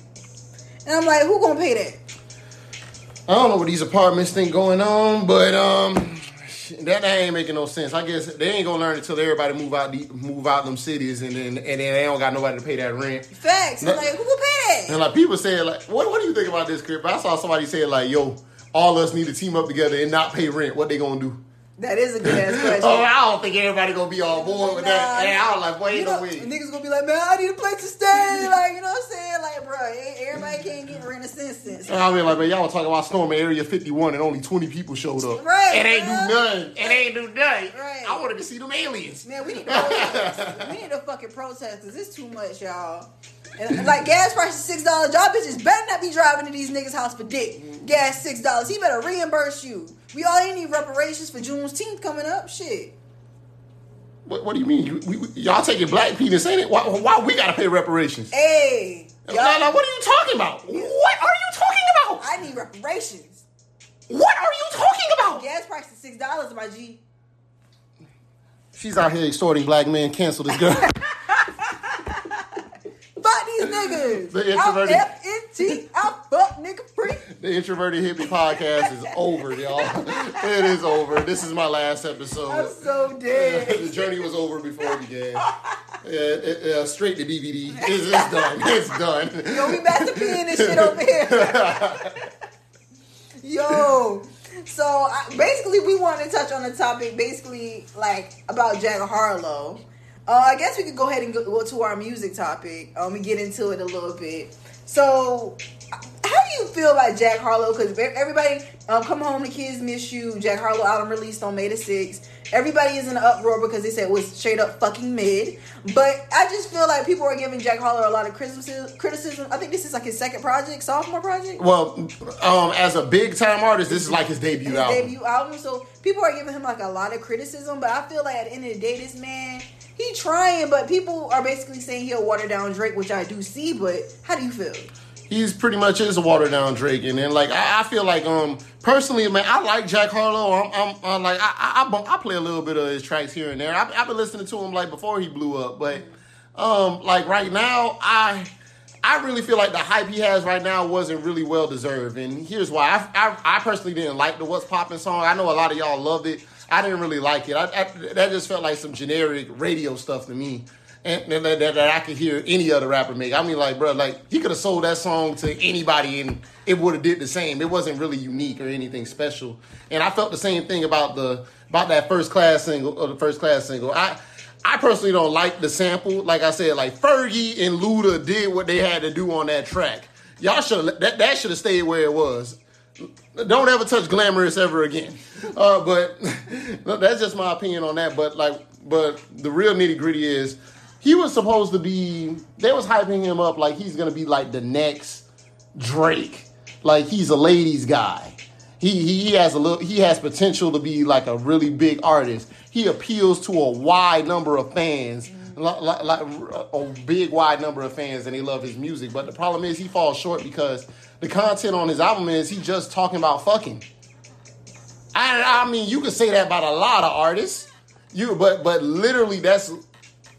And I'm like, who gonna pay that? I don't know what these apartments think going on, but um, that, ain't making no sense. I guess they ain't gonna learn until everybody move out, the, move out them cities, and then and then they don't got nobody to pay that rent. Facts. No- I'm like, who gonna pay that? And like people say, like, what what do you think about this, Crip? I saw somebody say like, yo, all us need to team up together and not pay rent. What they gonna do? That is a good ass <laughs> oh, question. Oh, I don't think everybody gonna be on board with that. Nah. And I was like, wait you no know, way. niggas gonna be like, man, I need a place to stay. Like, you know what I'm saying? Like, bro, everybody can't get rent assistance. And I mean, like, man, y'all talking about storming Area 51 and only 20 people showed up. Right, It ain't do nothing. It ain't do nothing. Right. I wanted to see them aliens. Man, we need <laughs> to protest. we need to fucking protest because it's too much, y'all. And like gas prices six dollars. Y'all bitches better not be driving to these niggas' house for dick. Gas six dollars. He better reimburse you. We all ain't need reparations for Juneteenth coming up. Shit. What, what do you mean? You, we, we- y'all taking black penis, ain't it? Why, why we gotta pay reparations? Hey, Nah, y'all, nah, what are you talking about? What are you talking about? I need reparations. What are you talking about? Gas prices six dollars, my G. She's out here extorting black men. Cancel this girl. <laughs> Niggas. The introverted- F N T. Out fuck nigga free. the Introverted Hippie podcast is over, y'all. It is over. This is my last episode. I'm so dead. <laughs> the journey was over before it began. Yeah, it, it, uh, straight to DVD. It's, it's done. It's done. Yo, we about to pee in this shit over here. <laughs> Yo. So I, basically, we wanted to touch on the topic, basically like about Jack Harlow. Uh, I guess we could go ahead and go, to our music topic. Um, we get into it a little bit. So, how do you feel about Jack Harlow? Because everybody, um, come home, the kids miss you. Jack Harlow album released on May the sixth. Everybody is in an uproar because they said it was straight up fucking mid. But I just feel like people are giving Jack Harlow a lot of criticism. Criticism. I think this is like his second project, sophomore project. Well, um, as a big time artist, this is like his debut his album. debut album. So people are giving him like a lot of criticism, but I feel like at the end of the day, this man he trying, but people are basically saying he'll water down Drake, which I do see. But how do you feel? He's pretty much is a watered down Drake, and then like I, I feel like um personally, man, I like Jack Harlow. I'm, I'm, I'm like I, I I play a little bit of his tracks here and there. I, I've been listening to him like before he blew up, but um like right now I. I really feel like the hype he has right now wasn't really well deserved, and here's why. I, I, I personally didn't like the "What's Poppin" song. I know a lot of y'all loved it. I didn't really like it. I, I, that just felt like some generic radio stuff to me. and, and that, that, that I could hear any other rapper make. I mean, like, bro, like he could have sold that song to anybody and it would have did the same. It wasn't really unique or anything special. And I felt the same thing about the about that first class single or the first class single. I I personally don't like the sample. Like I said, like Fergie and Luda did what they had to do on that track. Y'all should that that should have stayed where it was. Don't ever touch glamorous ever again. Uh, but <laughs> that's just my opinion on that. But like, but the real nitty gritty is he was supposed to be. They was hyping him up like he's gonna be like the next Drake. Like he's a ladies guy. He, he he has a little. He has potential to be like a really big artist. He appeals to a wide number of fans. Like, like, like a big wide number of fans and they love his music but the problem is he falls short because the content on his album is he just talking about fucking I, I mean you could say that about a lot of artists you but but literally that's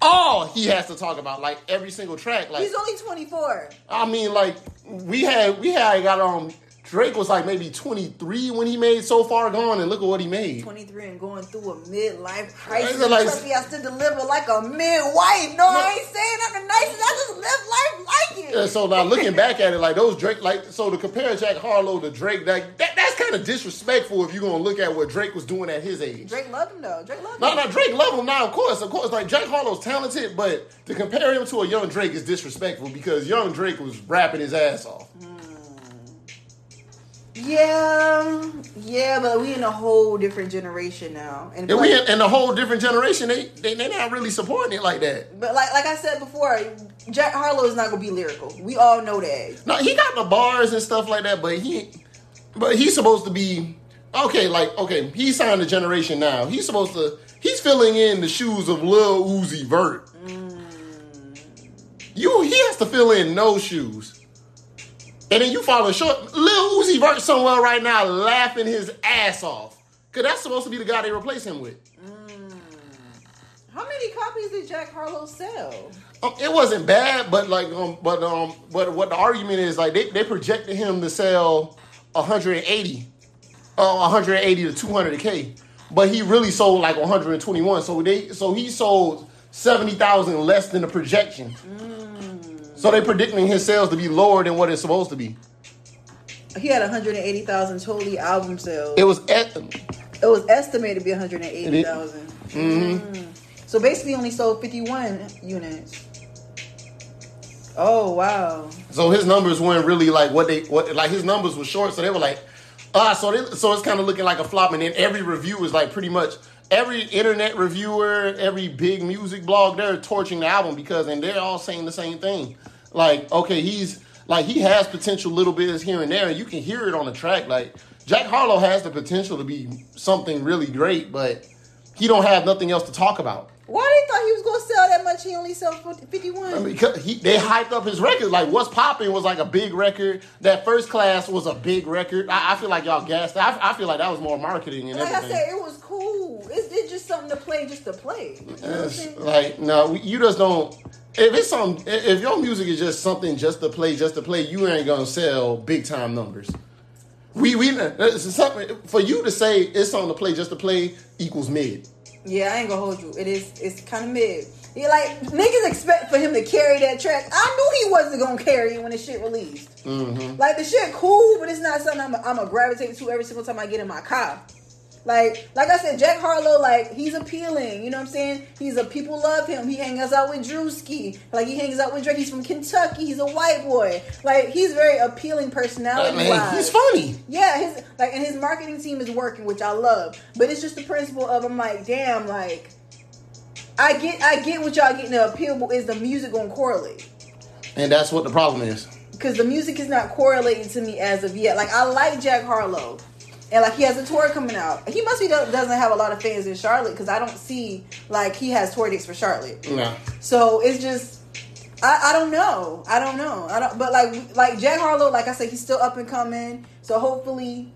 all he has to talk about like every single track like He's only 24. I mean, like we had we had got on. Drake was like maybe 23 when he made So Far Gone, and look at what he made. 23 and going through a midlife crisis. Like- Trust me, I still deliver like a midwife. No, I ain't saying I'm the nicest. I just live life like it. So now looking back at it, like those Drake, like so to compare Jack Harlow to Drake, like that, that's kind of disrespectful if you're gonna look at what Drake was doing at his age. Drake loved him though. Drake loved No, him. no, Drake love him now, of course, of course. Like Jack Harlow's talented, but to compare him to a young Drake is disrespectful because young Drake was rapping his ass off. Mm-hmm. Yeah, yeah, but we in a whole different generation now. And, And we in, in a whole different generation, they they they not really supporting it like that. but like like I said before, Jack Harlow is not gonna be lyrical. We all know that. No, he got the bars and stuff like that, but he, but he's supposed to be okay. Like okay, he signed a generation now. He's supposed to. He's filling in the shoes of Lil Uzi Vert. Mm. You, he has to fill in no shoes. And then you follow short. Lil Uzi Vert somewhere right now laughing his ass off. Cause that's supposed to be the guy they replace him with. How many copies did Jack Harlow sell? Um, it wasn't bad, but like, um, but um, but what the argument is like they, they projected him to sell 180, uh, 180 to 200k, but he really sold like 121. So they so he sold 70,000 less than the projection. So they predicting his sales to be lower than what it's supposed to be. He had 180,000 totally album sales. It was at, It was estimated to be 180,000. Mm. So basically, only sold 51 units. Oh wow! so his numbers weren't really like what they what like his numbers were short. So they were like, ah, so they, so it's kind of looking like a flop. And then every review was like pretty much every internet reviewer, every big music blog, they're torching the album because and they're all saying the same thing. Like, okay, he's like he has potential little bits here and there, and you can hear it on the track. Like Jack Harlow has the potential to be something really great, but he don't have nothing else to talk about. Why they thought he was gonna sell that much? He only sold 51. I mean, because he, they hyped up his record. Like, what's popping was like a big record. That first class was a big record. I, I feel like y'all gassed. I, I feel like that was more marketing and like I everything. said, it was cool. It's, it's just something to play, just to play. You know like, no, you just don't. If it's some, if your music is just something just to play, just to play, you ain't gonna sell big time numbers. We we something for you to say it's on the play just to play equals mid. Yeah, I ain't gonna hold you. It is. It's kind of mid. He like niggas expect for him to carry that track. I knew he wasn't gonna carry it when the shit released. Mm-hmm. Like the shit cool, but it's not something I'm I'm a gravitate to every single time I get in my car. Like like I said, Jack Harlow, like he's appealing. You know what I'm saying? He's a people love him. He hangs out with Drewski. Like he hangs out with Drake. He's from Kentucky. He's a white boy. Like he's very appealing personality wise. he's funny. Yeah, his like and his marketing team is working, which I love. But it's just the principle of I'm like, damn, like I get I get what y'all getting the appeal, but is the music gonna correlate? And that's what the problem is. Because the music is not correlating to me as of yet. Like I like Jack Harlow. And like he has a tour coming out. He must be do- doesn't have a lot of fans in Charlotte because I don't see like he has tour dates for Charlotte. No. So it's just I, I don't know. I don't know. I don't but like like Jack Harlow, like I said, he's still up and coming. So hopefully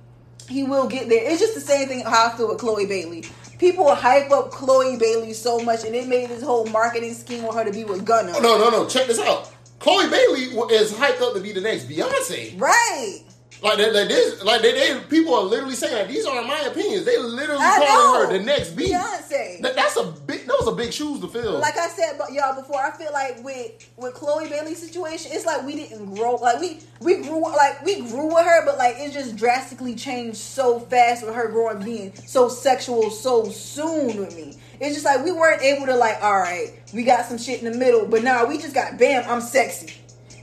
he will get there. It's just the same thing how I feel with Chloe Bailey. People hype up Chloe Bailey so much and it made this whole marketing scheme with her to be with Gunna. Oh, no, no, no. Check this out. Chloe Bailey is hyped up to be the next Beyonce. Right. Like, they, like this, like they, they, people are literally saying like, these aren't my opinions. They literally I calling know. her the next beat. Beyonce. That, that's a big. Those are big shoes to fill. like I said, but y'all before, I feel like with with Chloe Bailey's situation, it's like we didn't grow. Like we we grew like we grew with her, but like it just drastically changed so fast with her growing being so sexual so soon with me. It's just like we weren't able to like, all right, we got some shit in the middle, but now we just got bam, I'm sexy.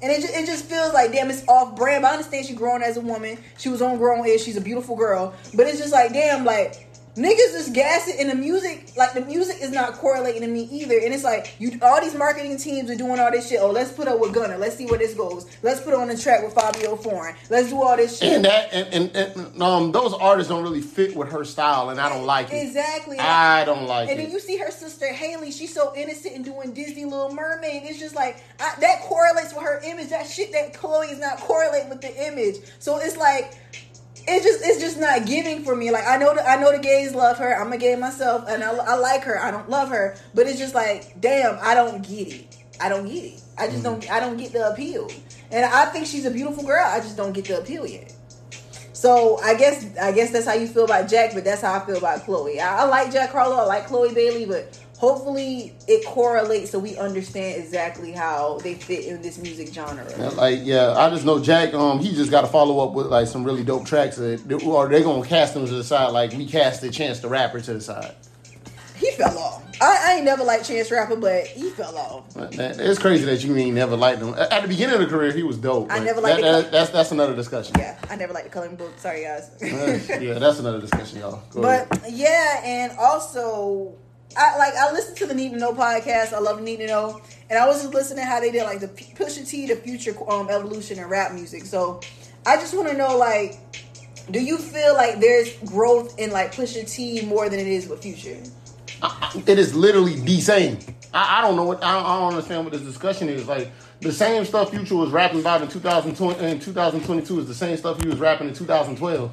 And it just, it just feels like damn, it's off brand. But I understand she's growing as a woman. She was on grown age. She's a beautiful girl. But it's just like damn, like niggas is gassing, and the music, like the music, is not correlating to me either. And it's like you, all these marketing teams are doing all this shit. Oh, let's put up with Gunna Let's see where this goes. Let's put on the track with Fivio Foreign. Let's do all this shit. and that and, and, and um those artists don't really fit with her style, and I don't like it. Exactly. I don't like And it. And then you see her sister Halle. She's so innocent and doing Disney Little Mermaid. It's just like I, that correlates with her image. That shit that Chloe is not correlating with the image. So it's like it's just it's just not giving for me. Like I know the, I know the gays love her. I'm a gay myself, and I, I like her. I don't love her, but it's just like damn, I don't get it. I don't get it. I just don't. I don't get the appeal. And I think she's a beautiful girl. I just don't get the appeal yet. So I guess I guess that's how you feel about Jack, but that's how I feel about Chloe. I, I like Jack Harlow, I like Chloe Bailey, but hopefully it correlates so we understand exactly how they fit in this music genre. Like yeah, I just know Jack. Um, he just got to follow up with like some really dope tracks, that, or they're gonna cast him to the side like we casted Chance the Rapper to the side. He fell off. I, I ain't never liked Chance Rapper, but he fell off. It's crazy that you ain't never liked him. At the beginning of the career, he was dope. I never liked that, the- that- That's that's another discussion. Yeah, I never liked the coloring book. Sorry guys. yeah, that's another discussion, y'all. Go ahead. But yeah, and also I like I listened to the Need to Know podcast. I love Need to Know, and I was just listening how they did like the Pusha T, the future um, evolution in rap music. So I just want to know like, do you feel like there's growth in like Pusha T more than it is with Future? it is literally the same. I, I don't know what I don't, I don't understand what this discussion is. Like the same stuff Future was rapping about in 2020 in 2022 is the same stuff he was rapping in 2012.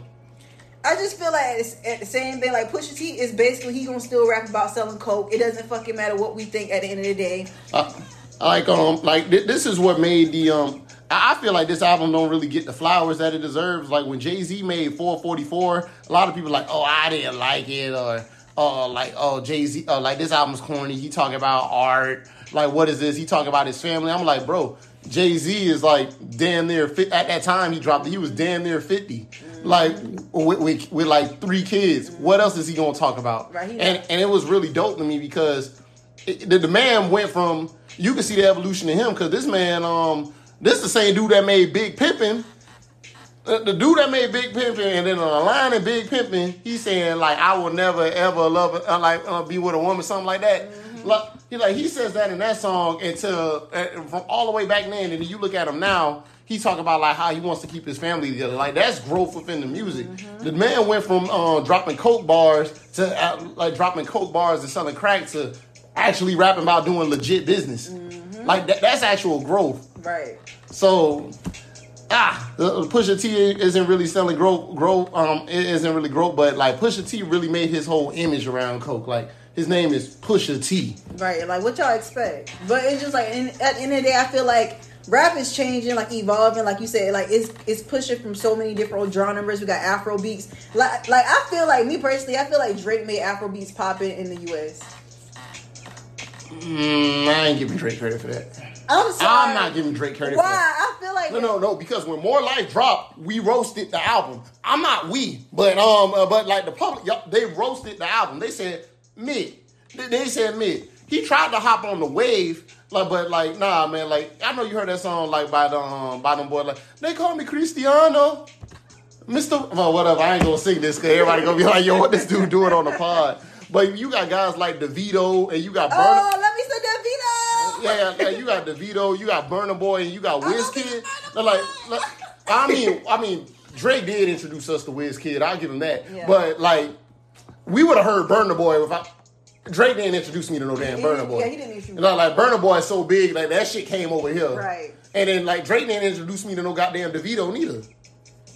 I just feel like it's it's the same thing. Like Pusha T is basically he gonna still rap about selling coke. It doesn't fucking matter what we think at the end of the day. Uh, like um like th- this is what made the um I feel like this album don't really get the flowers that it deserves. Like when Jay Z made 444, a lot of people like, oh, I didn't like it, or uh, like oh Jay Z, uh, like this album's corny. He talking about art. Like what is this? He talking about his family. I'm like, bro, Jay Z is like damn near fit. At that time, he dropped. He was damn near 50. Like with, with, with like three kids. What else is he gonna talk about? Right, and and it was really dope to me because it, the, the man went from you can see the evolution in him because this man um this the same dude that made Big Pimpin. The, the dude that made Big Pimpin and then on the line in Big Pimpin, he's saying like I will never ever love uh, like uh, be with a woman something like that. Like, he like he says that in that song until uh, from all the way back then, and you look at him now. He talk about like how he wants to keep his family together. Like that's growth within the music. The man went from uh, dropping coke bars to uh, like dropping coke bars and selling crack to actually rapping about doing legit business. Like that, that's actual growth. Right. So, ah, uh, Pusha T isn't really selling growth. Growth, um, it isn't really growth, but like Pusha T really made his whole image around coke. Like his name is Pusha T. Right, like what y'all expect? But it's just like in, at the end of the day, I feel like rap is changing, like evolving, like you said, like it's it's pushing from so many different genres. We got Afro beats. Like like I feel like me personally, I feel like Drake made Afro beats popping in the US. Mm, I ain't giving Drake credit for that. I'm sorry. I'm not giving Drake credit Why? for that. I feel like No, no, no. Because when More Life dropped, we roasted the album. I'm not we, but um, uh, but like the public, they roasted the album. They said mid. They, they said mid. He tried to hop on the wave, like, but like, nah, man. Like, I know you heard that song, like by the um, by them boy, like they call me Cristiano, Mister. Well, whatever. I ain't gonna sing this because everybody gonna be like, yo, what this dude doing on the pod? But you got guys like Davido, and you got Burna. Oh, let me say Davido. Vito. Yeah, yeah, you got Davido, you got Burna Boy, and you got love Wizkid. it, Burna They're Like, like, I mean, I mean, Drake did introduce us to Wizkid. I'll give him that. Yeah. But like, we would have heard Burna Boy if I. Drake didn't introduce me to no damn Burna Boy. yeah, he didn't introduce You know, like Burna Boy is so big, like that shit came over here. Right. And then like Drake didn't introduce me to no goddamn Davido neither.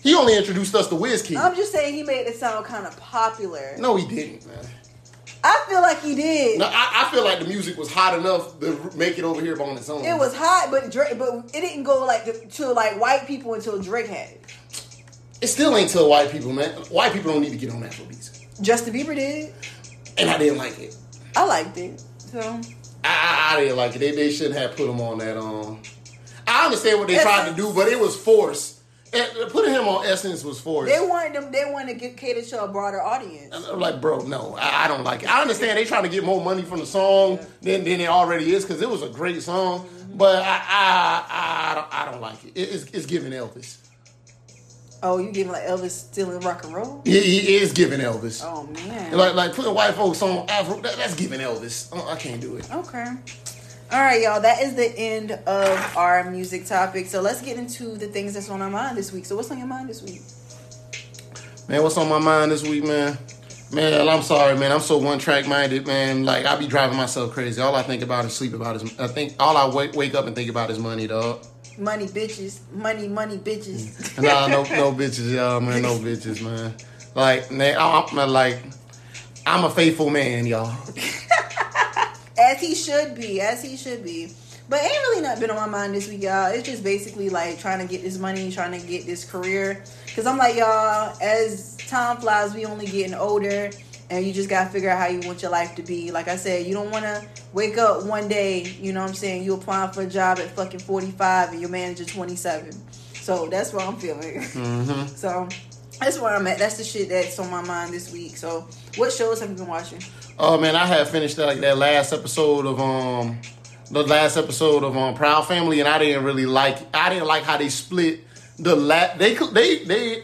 He only introduced us to Wizkid. I'm just saying he made it sound kind of popular. no, he didn't, man. I feel like he did. No, I, I feel like the music was hot enough to make it over here on its own. It was hot, but Drake, but it didn't go like to, to like white people until Drake had it. it still ain't to white people, man. White people don't need to get on Afrobeats. Justin Bieber did, and I didn't like it. I liked it. So I, I didn't like it. They, they shouldn't have put him on that. Um, I understand what they tried to do, but it was forced. Putting him on Essence was forced. They wanted them. They wanted to get cater to a broader audience. I'm like, bro, no, I, I, don't like it. I understand they trying to get more money from the song yeah. than, than it already is because it was a great song, mm-hmm. but I I, I, don't, I don't like it. it it's, it's giving Elvis. Oh, you giving like Elvis still in rock and roll? Yeah, he is giving Elvis. Oh man, like like putting white folks on Afro. That, that's giving Elvis. Oh, I can't do it. Okay. All right, y'all. That is the end of our music topic. So let's get into the things that's on our mind this week. So what's on your mind this week? Man, what's on my mind this week, man? Man, I'm sorry, man. I'm so one track minded, man. Like I be driving myself crazy. All I think about is sleep about is I think all I wake wake up and think about is money, dog. Money, bitches, money, money, bitches. nah, no, no bitches, y'all, man. No bitches, man. Like, man, I'm like, I'm a faithful man, y'all. <laughs> As he should be, as he should be. But ain't really not been on my mind this week, y'all. It's just basically like trying to get this money, trying to get this career. Cause I'm like, y'all, as time flies, we only getting older and you just gotta figure out how you want your life to be. Like I said, you don't wanna wake up one day, you know what I'm saying, you applying for a job at fucking 45 and your manager 27. So that's what I'm feeling. Mm-hmm. <laughs> So that's where I'm at. That's the shit that's on my mind this week. So what shows have you been watching? Oh man, I had finished that, like that last episode of um the last episode of um Proud Family, and I didn't really like I didn't like how they split the la- they they they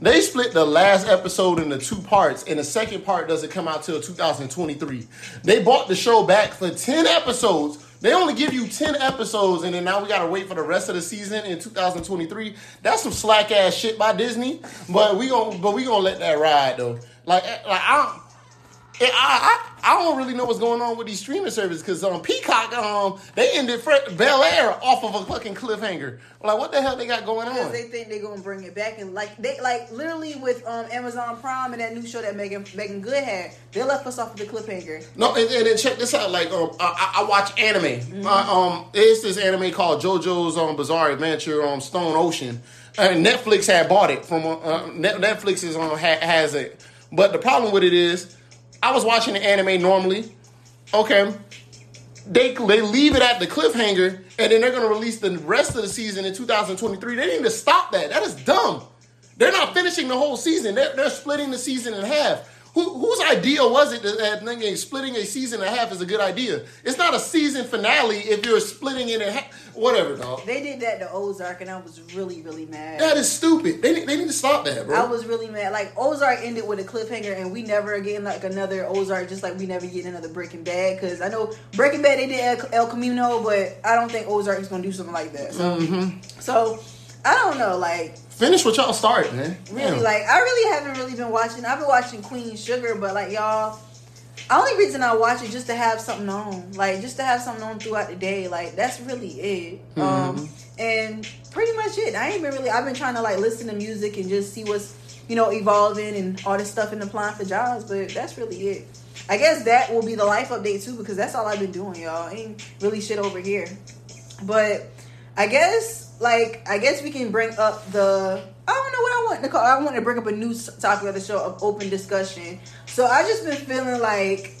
they split the last episode into two parts, and the second part doesn't come out till 2023. They bought the show back for 10 episodes. They only give you 10 episodes, and then now we gotta wait for the rest of the season in 2023. That's some slack ass shit by Disney. But we gonna but we gonna let that ride though. Like eh, like I I, I, I don't really know what's going on with these streaming services because um, Peacock, um, they ended Bel Air off of a fucking cliffhanger. Like, what the hell they got going on? Because they think they're gonna bring it back and like they like literally with um Amazon Prime and that new show that Meagan Meagan Good had, they left us off of the cliffhanger. No, and, and then check this out. Like, um, I, I watch anime. Mm-hmm. Uh, um, it's this anime called JoJo's um Bizarre Adventure on um, Stone Ocean, and Netflix had bought it from uh, Netflix is on um, ha, has it. But the problem with it is I was watching the anime normally. Okay. They, they leave it at the cliffhanger and then they're going to release the rest of the season in 2023. They didn't even stop that. That is dumb. They're not finishing the whole season. They're, they're splitting the season in half. Who, whose idea was it that, splitting a season and a half is a good idea? It's not a season finale if you're splitting it in half. Whatever, dog. They did that to Ozark, and I was really, really mad. That is stupid. They, they need to stop that, bro. I was really mad. Like Ozark ended with a cliffhanger, and we never again like another Ozark, just like we never get another Breaking Bad. Because I know Breaking Bad they did El, El Camino, but I don't think Ozark is gonna do something like that. So, mm-hmm. so I don't know, like finish what y'all started, man. Really, yeah. like I really haven't really been watching. I've been watching Queen Sugar, but like y'all, the only reason I watch it just to have something on, like just to have something on throughout the day. Like that's really it. Mm-hmm. Um, and pretty much it. I ain't been really. I've been trying to like listen to music and just see what's you know evolving and all this stuff and applying for jobs. But that's really it. I guess that will be the life update too because that's all I've been doing, y'all. Ain't really shit over here. But I guess like I guess we can bring up the I don't know what I want to call. I want to bring up a new topic of the show of open discussion. So I just been feeling like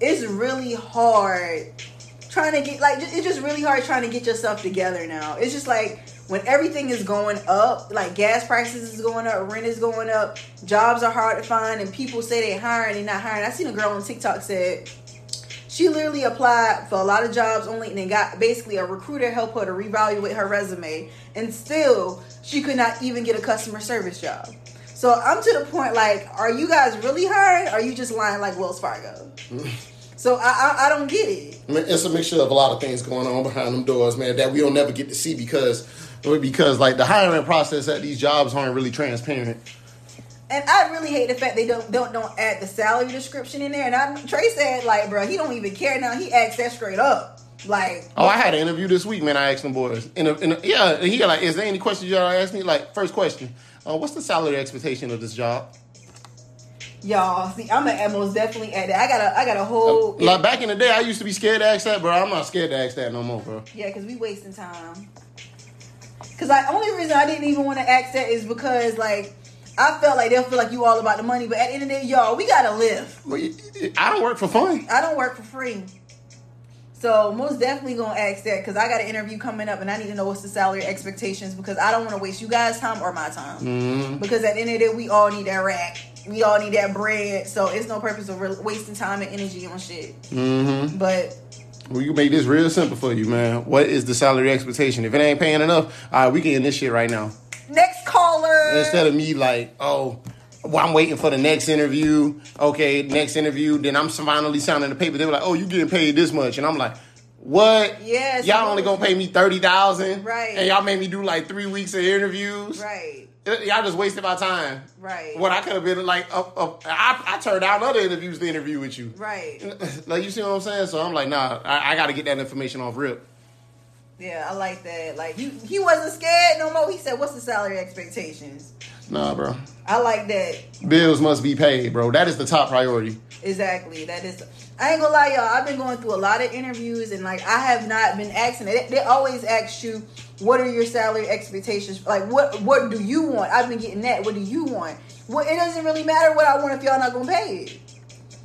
it's really hard trying to get like it's just really hard trying to get yourself together now. It's just like when everything is going up, like gas prices is going up, rent is going up, jobs are hard to find, and people say they're hiring, and not hiring. I seen a girl on TikTok said she literally applied for a lot of jobs on LinkedIn, got basically a recruiter help her to reevaluate her resume, and still she could not even get a customer service job. So I'm to the point like, are you guys really hiring? Or are you just lying like Wells Fargo? Mm. so I, I, I don't get it. I mean, it's a mixture of a lot of things going on behind them doors, man, that we don't never get to see because because like the hiring process at these jobs aren't really transparent and I really hate the fact they don't don't don't add the salary description in there. And I Trey said like, bro, he don't even care now. He asked that straight up. Like, oh, I had an interview this week, man. I asked them boys, in a, in a, yeah, he got like, is there any questions y'all ask me? Like, first question, uh, what's the salary expectation of this job? Y'all, see, I'm at most definitely at that. I got a, I got a whole. Uh, like back in the day, I used to be scared to ask that, bro. I'm not scared to ask that no more, bro. Yeah, because we wasting time. Because like only reason I didn't even want to ask that is because like I felt like they'll feel like you all about the money, but at the end of the day, y'all, we gotta live. I don't work for fun. I don't work for free. So most definitely gonna ask that because I got an interview coming up and I need to know what's the salary expectations because I don't want to waste you guys' time or my time. Mm-hmm. Because at the end of the day, we all need that rack. We all need that bread. So it's no purpose of re- wasting time and energy on shit. Mm-hmm. But Well, you make this real simple for you, man. What is the salary expectation? If it ain't paying enough, all right, we can end this shit right now. Next caller. Instead of me like, oh, well, I'm waiting for the next interview. Okay, next interview. Then I'm finally signing the paper. They were like, oh, you getting paid this much, and I'm like, what? Yes, y'all only gonna pay me thirty thousand, Right. And y'all made me do like three weeks of interviews, right. Y'all just wasted my time. Right. What I could have been like, up, up, I, I turned down other interviews to interview with you. Right. <laughs> Like you see what I'm saying? So I'm like, nah, I, I got to get that information off rip. Yeah, I like that. Like he he wasn't scared no more. He said, "What's the salary expectations?" Nah, bro. I like that. Bills must be paid, bro. That is the top priority. Exactly. That is. I ain't gonna lie, y'all. I've been going through a lot of interviews, and like I have not been asking. They, they always ask you, "What are your salary expectations? Like, what what do you want?" I've been getting that. What do you want? Well, it doesn't really matter what I want if y'all not gonna pay it.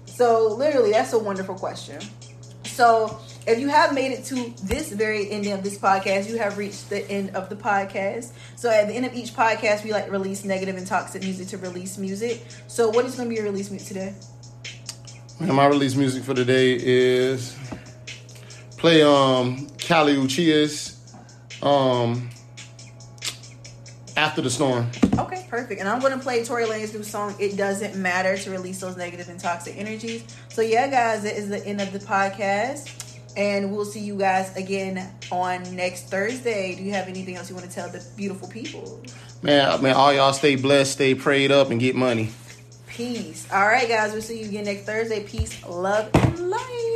So literally, that's a wonderful question. So if you have made it to this very end of this podcast, you have reached the end of the podcast. So at the end of each podcast, we like release negative and toxic music to release music. So what is going to be your release music today? And my release music for today is play um Kali Uchis's um After the Storm. Okay, perfect. And I'm going to play Tory Lanez new song, It Doesn't Matter, to release those negative and toxic energies. So, yeah, guys, that is the end of the podcast. And we'll see you guys again on next Thursday. Do you have anything else you want to tell the beautiful people? Man, man, all y'all stay blessed, stay prayed up, and get money. Peace. All right, guys, we'll see you again next Thursday. Peace, love, and light.